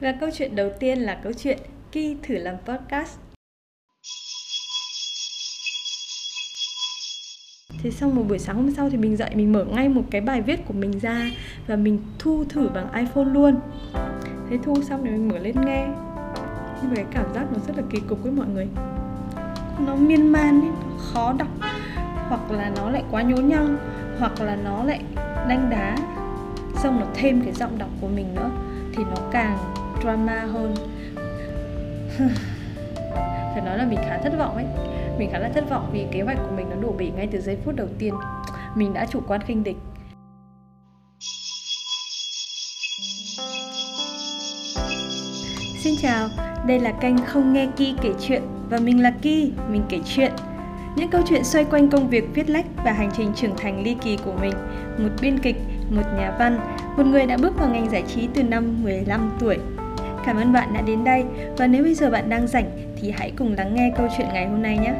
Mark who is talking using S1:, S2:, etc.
S1: Và câu chuyện đầu tiên là câu chuyện Ki thử làm podcast. Thế xong một buổi sáng hôm sau thì mình dậy mình mở ngay một cái bài viết của mình ra và mình thu thử bằng iPhone luôn. Thế thu xong thì mình mở lên nghe. Nhưng mà cái cảm giác nó rất là kỳ cục với mọi người. Nó miên man ấy, khó đọc hoặc là nó lại quá nhố nhăng hoặc là nó lại đanh đá xong nó thêm cái giọng đọc của mình nữa thì nó càng drama hơn. Phải nói là mình khá thất vọng ấy. Mình khá là thất vọng vì kế hoạch của mình nó đổ bể ngay từ giây phút đầu tiên. Mình đã chủ quan khinh địch. Xin chào, đây là kênh Không Nghe Ki kể chuyện và mình là Ki, mình kể chuyện. Những câu chuyện xoay quanh công việc viết lách và hành trình trưởng thành ly kỳ của mình, một biên kịch, một nhà văn, một người đã bước vào ngành giải trí từ năm 15 tuổi. Cảm ơn bạn đã đến đây và nếu bây giờ bạn đang rảnh thì hãy cùng lắng nghe câu chuyện ngày hôm nay nhé.